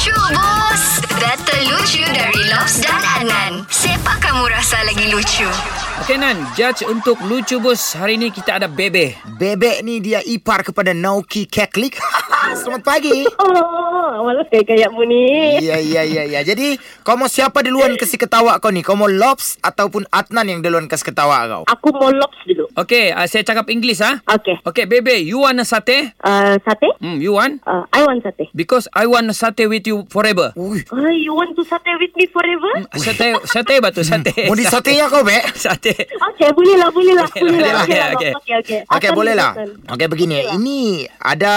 Lucu bos Data lucu dari Lobs dan Adnan Siapa kamu rasa lagi lucu? Okey Nan, judge untuk lucu bos hari ni kita ada Bebe. Bebek ni dia ipar kepada Nauki Keklik. Selamat pagi. Oh, malas kayak kayak mu ni. Ya, ya, ya, ya. Jadi, kau mau siapa duluan kasih ketawa kau ni? Kau mau Lobs ataupun Adnan yang duluan kasih ketawa kau? Aku mau lops dulu. Okey, uh, saya cakap English ah. Okay. Okey, Bebe, you want a satay? Uh, sate? Hmm, you want? Uh, I want sate. Because I want a satay with you forever. Ui, Uh, you want to sate with me forever? Satay, satay batu, satay. mau disatenya kau, Bek? Satay. Okay, boleh lah, boleh lah. Boleh lah. Okay, Okey, okay, okay. okay. Boleh lah. Okey, begini. Ini ada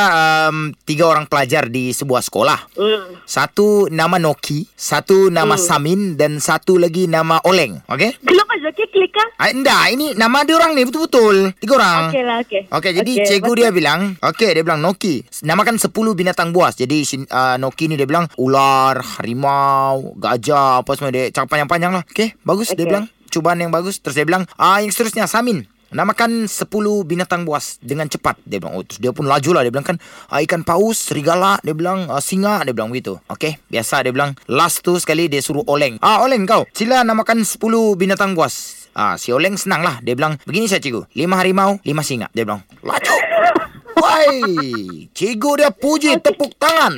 um, tiga orang pelajar di sebuah sekolah. Hmm. Satu nama Noki, satu nama Samin dan satu lagi nama Oleng. Okey? Kenapa Zaki klik ah? Ah, enggak, ini nama dia orang ni betul-betul. Tiga orang. Okey lah, okey. Okey, jadi Okey, cikgu betul. dia bilang, okey, dia bilang Noki. Namakan 10 binatang buas. Jadi uh, Noki ni dia bilang ular, harimau, gajah, apa semua dia cakap panjang-panjang lah. Okey, bagus dia Okey. bilang. Cubaan yang bagus. Terus dia bilang, ah yang seterusnya Samin. Namakan 10 binatang buas dengan cepat. Dia bilang, oh, terus dia pun laju lah. Dia bilang kan, ah, ikan paus, serigala, dia bilang, ah, singa, dia bilang begitu. Okey, biasa dia bilang. Last tu sekali dia suruh Oleng. Ah, Oleng kau, sila namakan 10 binatang buas. Ah, si Oleng senang lah. Dia bilang, begini saya cikgu. Lima harimau, lima singa. Dia bilang, laju. Wai, cikgu dia puji tepuk tangan.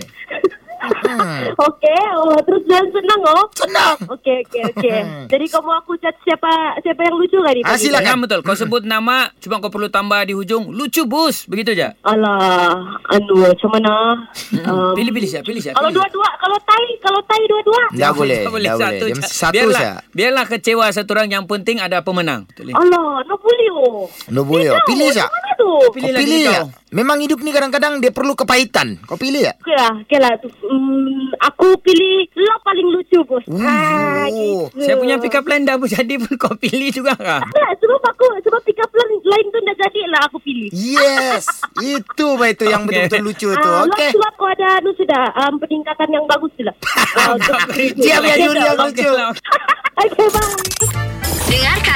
Hmm, Okey, oh, terus jangan senang oh. senang. Okey, okey, okey. Jadi kau mau aku chat siapa siapa yang lucu kali Ah, pagi ni? silakan. Ya betul. Kau sebut nama, cuma kau perlu tambah di hujung lucu bos. Begitu je. Alah, anu macam mana? Um, Pilih-pilih siapa? Pilih siapa? Kalau dua-dua, kalau tai, kalau tai dua-dua. Dah boleh, Tak boleh dah boleh. satu. Satu biarlah, saja. biarlah kecewa satu orang. Yang penting ada pemenang. Eh? Alah, no boleh oh. No boleh. oh. Pilih Macam tu? Kau Pilih lagi pilih kau. ya. Memang hidup ni kadang-kadang dia perlu kepahitan. Kau pilih ya. Okey lah, okey lah. Tu, mm, aku pilih lo paling lucu bos. Ah, Oh. gitu. Saya punya pick up line dah pun jadi pun kau pilih juga kah? Tak, sebab aku sebab pick up line lain tu dah jadi lah aku pilih. Yes. Itu baik tu yang Okey. betul-betul lucu tu. Ah, Okey. Lo sebab kau ada anu sudah um, peningkatan yang bagus tu lah. Ah, untuk- Dia punya juri yang Okey lucu. Okey, bye.